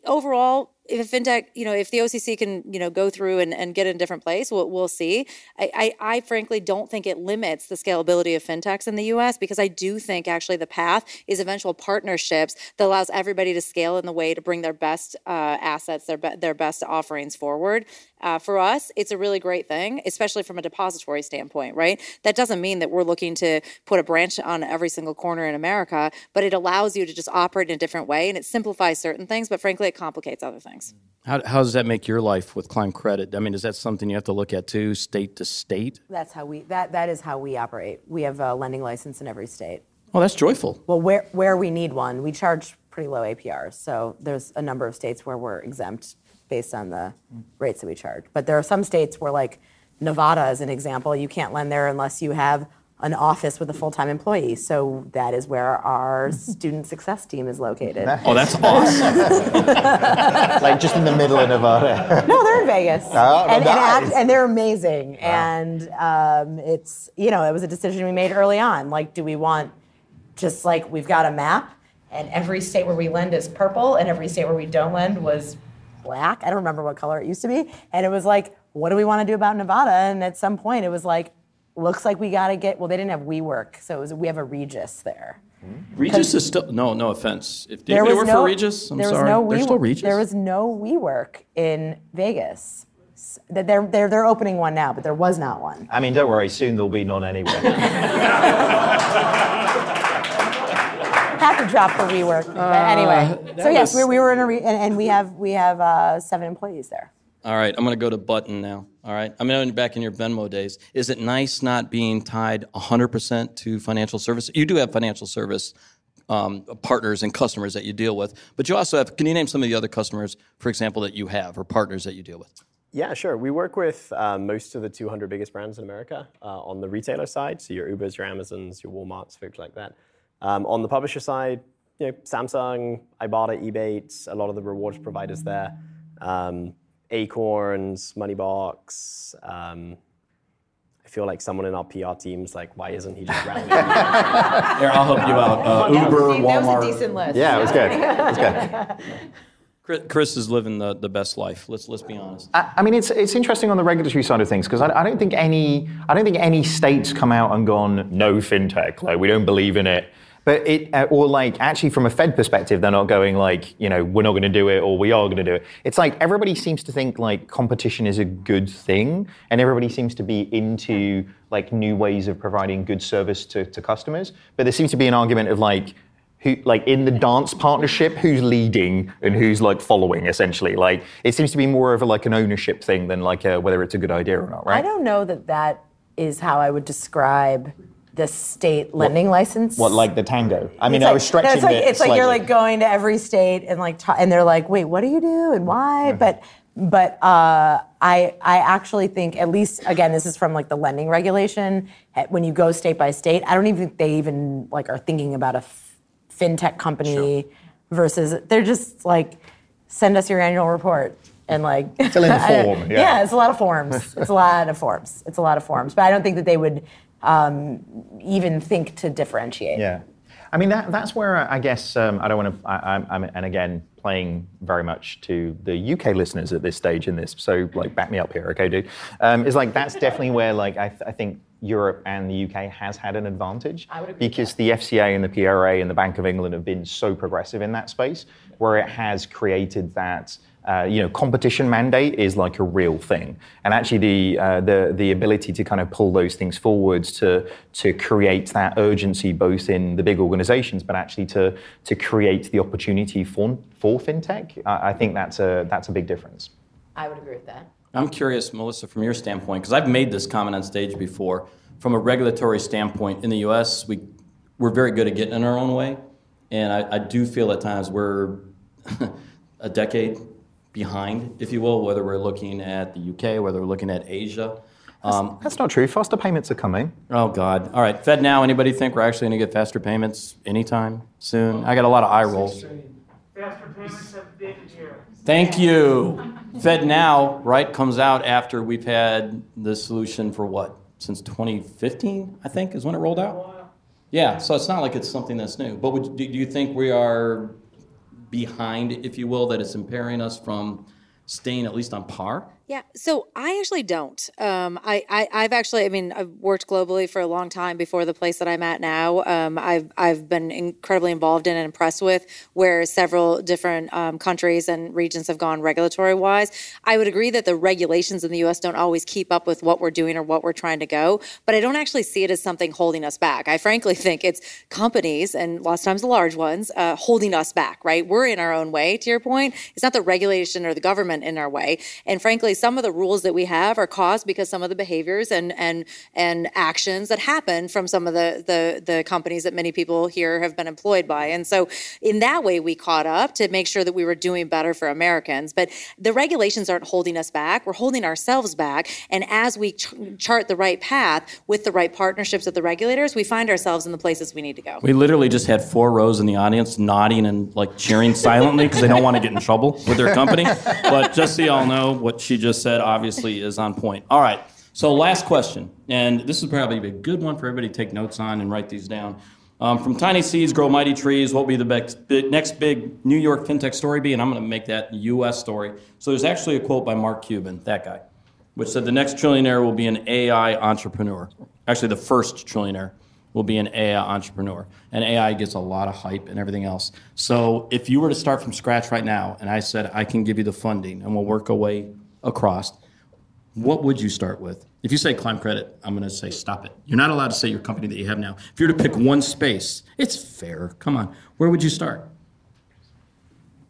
Overall, if fintech, you know, if the OCC can, you know, go through and, and get in a different place, we'll, we'll see. I, I, I frankly don't think it limits the scalability of fintechs in the U.S. because I do think actually the path is eventual partnerships that allows everybody to scale in the way to bring their best uh, assets, their be- their best offerings forward. Uh, for us, it's a really great thing, especially from a depository standpoint, right? That doesn't mean that we're looking to put a branch on every single corner in America, but it allows you to just operate in a different way and it simplifies certain things, but frankly, it complicates other things. How, how does that make your life with Climb Credit? I mean, is that something you have to look at too, state to state? That's how we, that, that is how we operate. We have a lending license in every state. Oh, that's joyful. Well, where, where we need one, we charge pretty low APRs. So there's a number of states where we're exempt based on the rates that we charge. But there are some states where, like Nevada, as an example, you can't lend there unless you have an office with a full-time employee. So that is where our student success team is located. Oh, that's awesome. Like just in the middle of Nevada. No, they're in Vegas, Oh, and, and, nice. act- and they're amazing. And um, it's you know it was a decision we made early on. Like, do we want just like we've got a map, and every state where we lend is purple, and every state where we don't lend was black. I don't remember what color it used to be. And it was like, what do we want to do about Nevada? And at some point, it was like, looks like we got to get. Well, they didn't have WeWork, so it was we have a Regis there. Hmm. Regis is still, no, no offense. If did There anybody was work no for Regis? I'm there was sorry. no There's WeWork. still Regis? There was no WeWork in Vegas. That They're, they're, they're opening one now, but there was not one. I mean, don't worry. Soon there'll be none anywhere. Had to drop the WeWork. But anyway, so yes, was- we, we were in a re- and, and we have we have uh, seven employees there. All right, I'm going to go to Button now. All right, I'm going back in your Venmo days. Is it nice not being tied 100% to financial service? You do have financial service um, partners and customers that you deal with, but you also have. Can you name some of the other customers, for example, that you have or partners that you deal with? Yeah, sure. We work with uh, most of the 200 biggest brands in America uh, on the retailer side. So your Ubers, your Amazons, your Walmarts, folks like that. Um, on the publisher side, you know, Samsung, Ibotta, Ebates, a lot of the rewards providers there. Um, Acorns, Moneybox. Um, I feel like someone in our PR team's like, why isn't he just rounding? Here, I'll help you out. Uh, Uber, Walmart. That was a decent list. yeah, it was good. It was good. Chris, Chris is living the, the best life. Let's let's be honest. I I mean, it's it's interesting on the regulatory side of things because I, I don't think any I don't think any states come out and gone no fintech like we don't believe in it. But it, uh, or like actually from a Fed perspective, they're not going like, you know, we're not going to do it or we are going to do it. It's like everybody seems to think like competition is a good thing, and everybody seems to be into like new ways of providing good service to, to customers. But there seems to be an argument of like, who like in the dance partnership who's leading and who's like following essentially like it seems to be more of a, like an ownership thing than like a, whether it's a good idea or not right I don't know that that is how I would describe the state lending license. what like the tango i mean It's i like- was no, stretching it's like, it it's like you're like going to every state and like ta- and they're like, wait, what do you do and why? But but uh, I I actually think at least again this is from like the lending regulation. eh, When you go state by state, I don't even think they even like are thinking about a f- fintech company versus they're just like send us your annual report and like Fill in the form, yeah. yeah, it's a lot of forms. It's a lot of forms. It's a lot of forms. But I don't think that they would um, even think to differentiate. Yeah, I mean that that's where I guess um, I don't want to. I, I'm, I'm and again playing very much to the UK listeners at this stage in this. So like back me up here, okay, dude. Um, is like that's definitely where like I, th- I think Europe and the UK has had an advantage because the FCA and the PRA and the Bank of England have been so progressive in that space, where it has created that. Uh, you know, competition mandate is like a real thing, and actually the uh, the the ability to kind of pull those things forwards to to create that urgency both in the big organizations, but actually to to create the opportunity for for fintech. I, I think that's a that's a big difference. I would agree with that. I'm curious, Melissa, from your standpoint, because I've made this comment on stage before. From a regulatory standpoint, in the U.S., we we're very good at getting in our own way, and I, I do feel at times we're a decade behind, if you will, whether we're looking at the UK, whether we're looking at Asia. Um, That's not true. Faster payments are coming. oh God! All right, FedNow. Anybody think we're actually going to get faster payments anytime soon? I got a lot of eye rolls. Faster payments have been here. Thank you. FedNow, right, comes out after we've had the solution for what? Since 2015, I think, is when it rolled out? Yeah, so it's not like it's something that's new. But would, do do you think we are behind, if you will, that it's impairing us from staying at least on par? Yeah, so I actually don't. Um, I, I I've actually, I mean, I've worked globally for a long time before the place that I'm at now. Um, I've I've been incredibly involved in and impressed with where several different um, countries and regions have gone regulatory wise. I would agree that the regulations in the U.S. don't always keep up with what we're doing or what we're trying to go, but I don't actually see it as something holding us back. I frankly think it's companies and lots of times the large ones uh, holding us back. Right, we're in our own way. To your point, it's not the regulation or the government in our way, and frankly some of the rules that we have are caused because some of the behaviors and and and actions that happen from some of the the the companies that many people here have been employed by. And so in that way we caught up to make sure that we were doing better for Americans. But the regulations aren't holding us back. We're holding ourselves back. And as we ch- chart the right path with the right partnerships with the regulators, we find ourselves in the places we need to go. We literally just had four rows in the audience nodding and like cheering silently because they don't want to get in trouble with their company. But just so y'all know, what she just said obviously is on point. All right. So last question, and this is probably a good one for everybody to take notes on and write these down. Um, from tiny seeds grow mighty trees. What will be the next big, New York fintech story be? And I'm going to make that U.S. story. So there's actually a quote by Mark Cuban, that guy, which said the next trillionaire will be an AI entrepreneur. Actually, the first trillionaire will be an AI entrepreneur. And AI gets a lot of hype and everything else. So if you were to start from scratch right now, and I said, I can give you the funding and we'll work our way across, what would you start with? If you say climb credit, I'm going to say stop it. You're not allowed to say your company that you have now. If you're to pick one space, it's fair. Come on. Where would you start?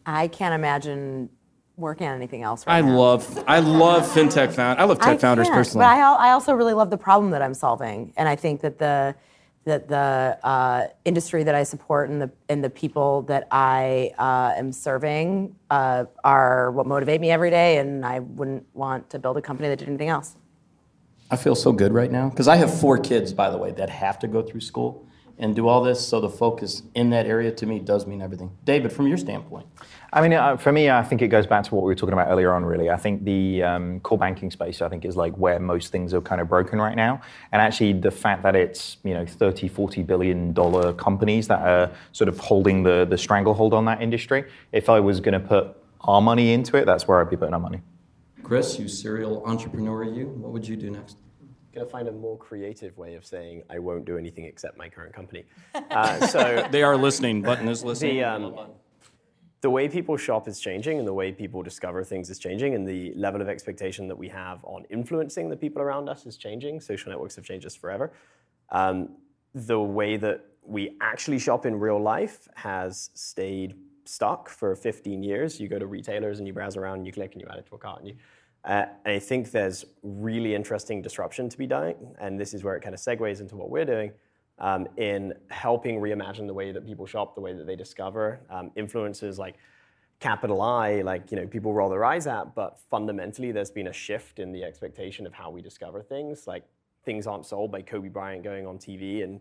I can't imagine working on anything else right I now. love I love fintech found I love tech I founders personally. But I, I also really love the problem that I'm solving, and I think that the that the uh, industry that I support and the and the people that I uh, am serving uh, are what motivate me every day, and I wouldn't want to build a company that did anything else. I feel so good right now because I have four kids, by the way, that have to go through school and do all this. So the focus in that area to me does mean everything. David, from your standpoint, I mean, uh, for me, I think it goes back to what we were talking about earlier on, really. I think the um, core banking space, I think, is like where most things are kind of broken right now. And actually, the fact that it's, you know, 30, 40 billion dollar companies that are sort of holding the, the stranglehold on that industry, if I was going to put our money into it, that's where I'd be putting our money. Chris, you serial entrepreneur, you, what would you do next? Gonna find a more creative way of saying I won't do anything except my current company. Uh, so They are listening. Button is listening. the, um, the way people shop is changing and the way people discover things is changing and the level of expectation that we have on influencing the people around us is changing. Social networks have changed us forever. Um, the way that we actually shop in real life has stayed stuck for 15 years. You go to retailers and you browse around and you click and you add it to a cart. And, you, uh, I think there's really interesting disruption to be done. And this is where it kind of segues into what we're doing um, in helping reimagine the way that people shop, the way that they discover. Um, like capital I, like you know, people roll their eyes at, but fundamentally, there's been a shift in the expectation of how we discover things. Like things aren't sold by Kobe Bryant going on TV and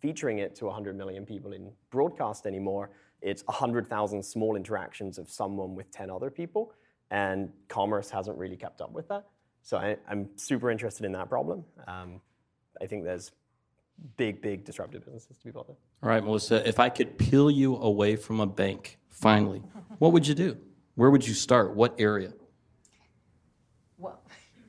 featuring it to 100 million people in broadcast anymore. It's 100,000 small interactions of someone with 10 other people, and commerce hasn't really kept up with that. So I, I'm super interested in that problem. Um, I think there's big, big disruptive businesses to be built. All right, Melissa, if I could peel you away from a bank, finally, what would you do? Where would you start? What area?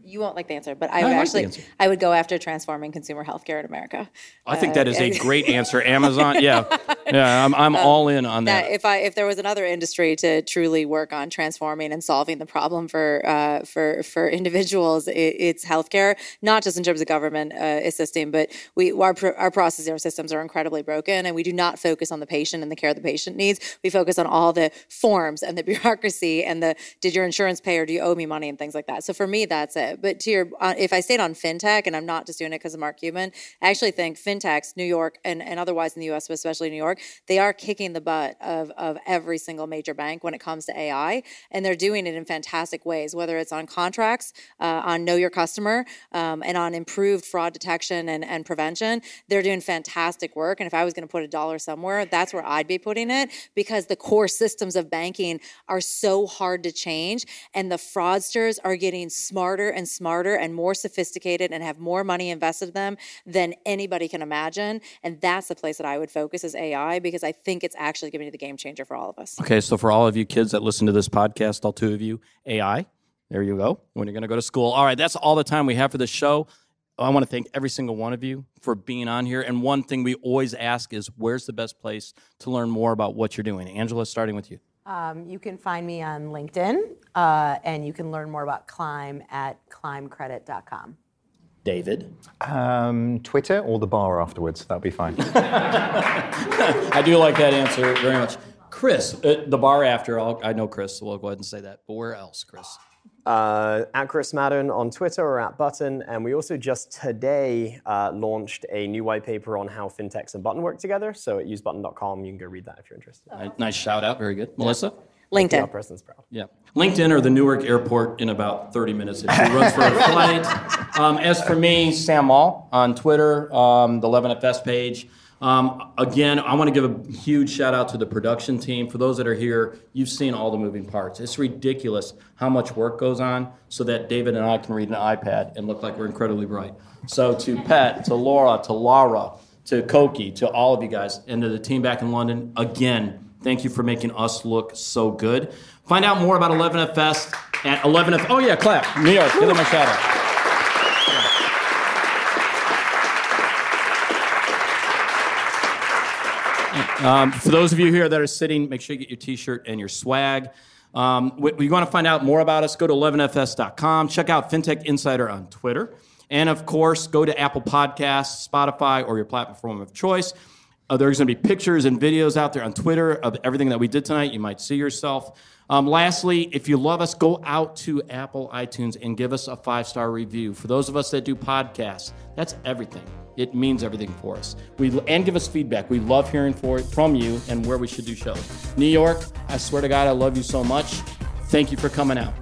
Well, you won't like the answer, but I I would like the actually answer. I would go after transforming consumer healthcare in America. I think Uh, that is a great answer. Amazon, yeah, yeah, I'm, I'm all in on that that. if I if there was another industry to truly work on transforming and solving the problem for uh, for for individuals, it, it's healthcare. Not just in terms of government uh, assisting, but we our pro- our processes, our systems are incredibly broken, and we do not focus on the patient and the care the patient needs. We focus on all the forms and the bureaucracy and the did your insurance pay or do you owe me money and things like that. So for me, that's it. But to your uh, if I stayed on fintech, and I'm not just doing it because of Mark Cuban, I actually think fintechs, New York and, and otherwise in the US, but especially New York, they are kicking the butt of, of every single major bank when it comes to AI. And they're doing it in fantastic ways, whether it's on contracts, uh, on know your customer, um, and on improved fraud detection and, and prevention. They're doing fantastic work. And if I was going to put a dollar somewhere, that's where I'd be putting it because the core systems of banking are so hard to change. And the fraudsters are getting smarter and smarter and more sophisticated and have more money invested in them than anybody can imagine. And that's the place that I would focus is AI because I think it's actually going to be the game changer for all of us. Okay, so for all of you kids that listen to this podcast, all two of you, AI, there you go. When you're going to go to school. All right, that's all the time we have for this show. I want to thank every single one of you for being on here. And one thing we always ask is where's the best place to learn more about what you're doing? Angela, starting with you. Um, you can find me on LinkedIn, uh, and you can learn more about Climb at climbcredit.com. David. Um, Twitter or the bar afterwards. That'll be fine. I do like that answer very much. Chris, uh, the bar after, I'll, I know Chris, so we'll go ahead and say that. But where else, Chris? Uh, at Chris Maddern on Twitter or at Button. And we also just today uh, launched a new white paper on how fintechs and Button work together. So at usebutton.com, you can go read that if you're interested. Ni- Nice shout out. Very good. Melissa? Our LinkedIn. president's proud. Yeah. LinkedIn or the Newark airport in about 30 minutes if she runs for a flight. Um, as for me, Sam Maule on Twitter, um, the 11FS page. Um, again, I want to give a huge shout out to the production team. For those that are here, you've seen all the moving parts. It's ridiculous how much work goes on so that David and I can read an iPad and look like we're incredibly bright. So to Pat, to Laura, to Lara, to Koki, to all of you guys, and to the team back in London, again, thank you for making us look so good. Find out more about 11FS at 11F. Oh, yeah, clap. New York, give them a shout out. Um, for those of you here that are sitting, make sure you get your T-shirt and your swag. Um, we, you want to find out more about us? Go to 11fs.com. Check out FinTech Insider on Twitter, and of course, go to Apple Podcasts, Spotify, or your platform of choice. Uh, there's going to be pictures and videos out there on Twitter of everything that we did tonight. You might see yourself. Um, lastly, if you love us, go out to Apple iTunes and give us a five star review. For those of us that do podcasts, that's everything. It means everything for us. We and give us feedback. We love hearing for from you and where we should do shows. New York, I swear to God, I love you so much. Thank you for coming out.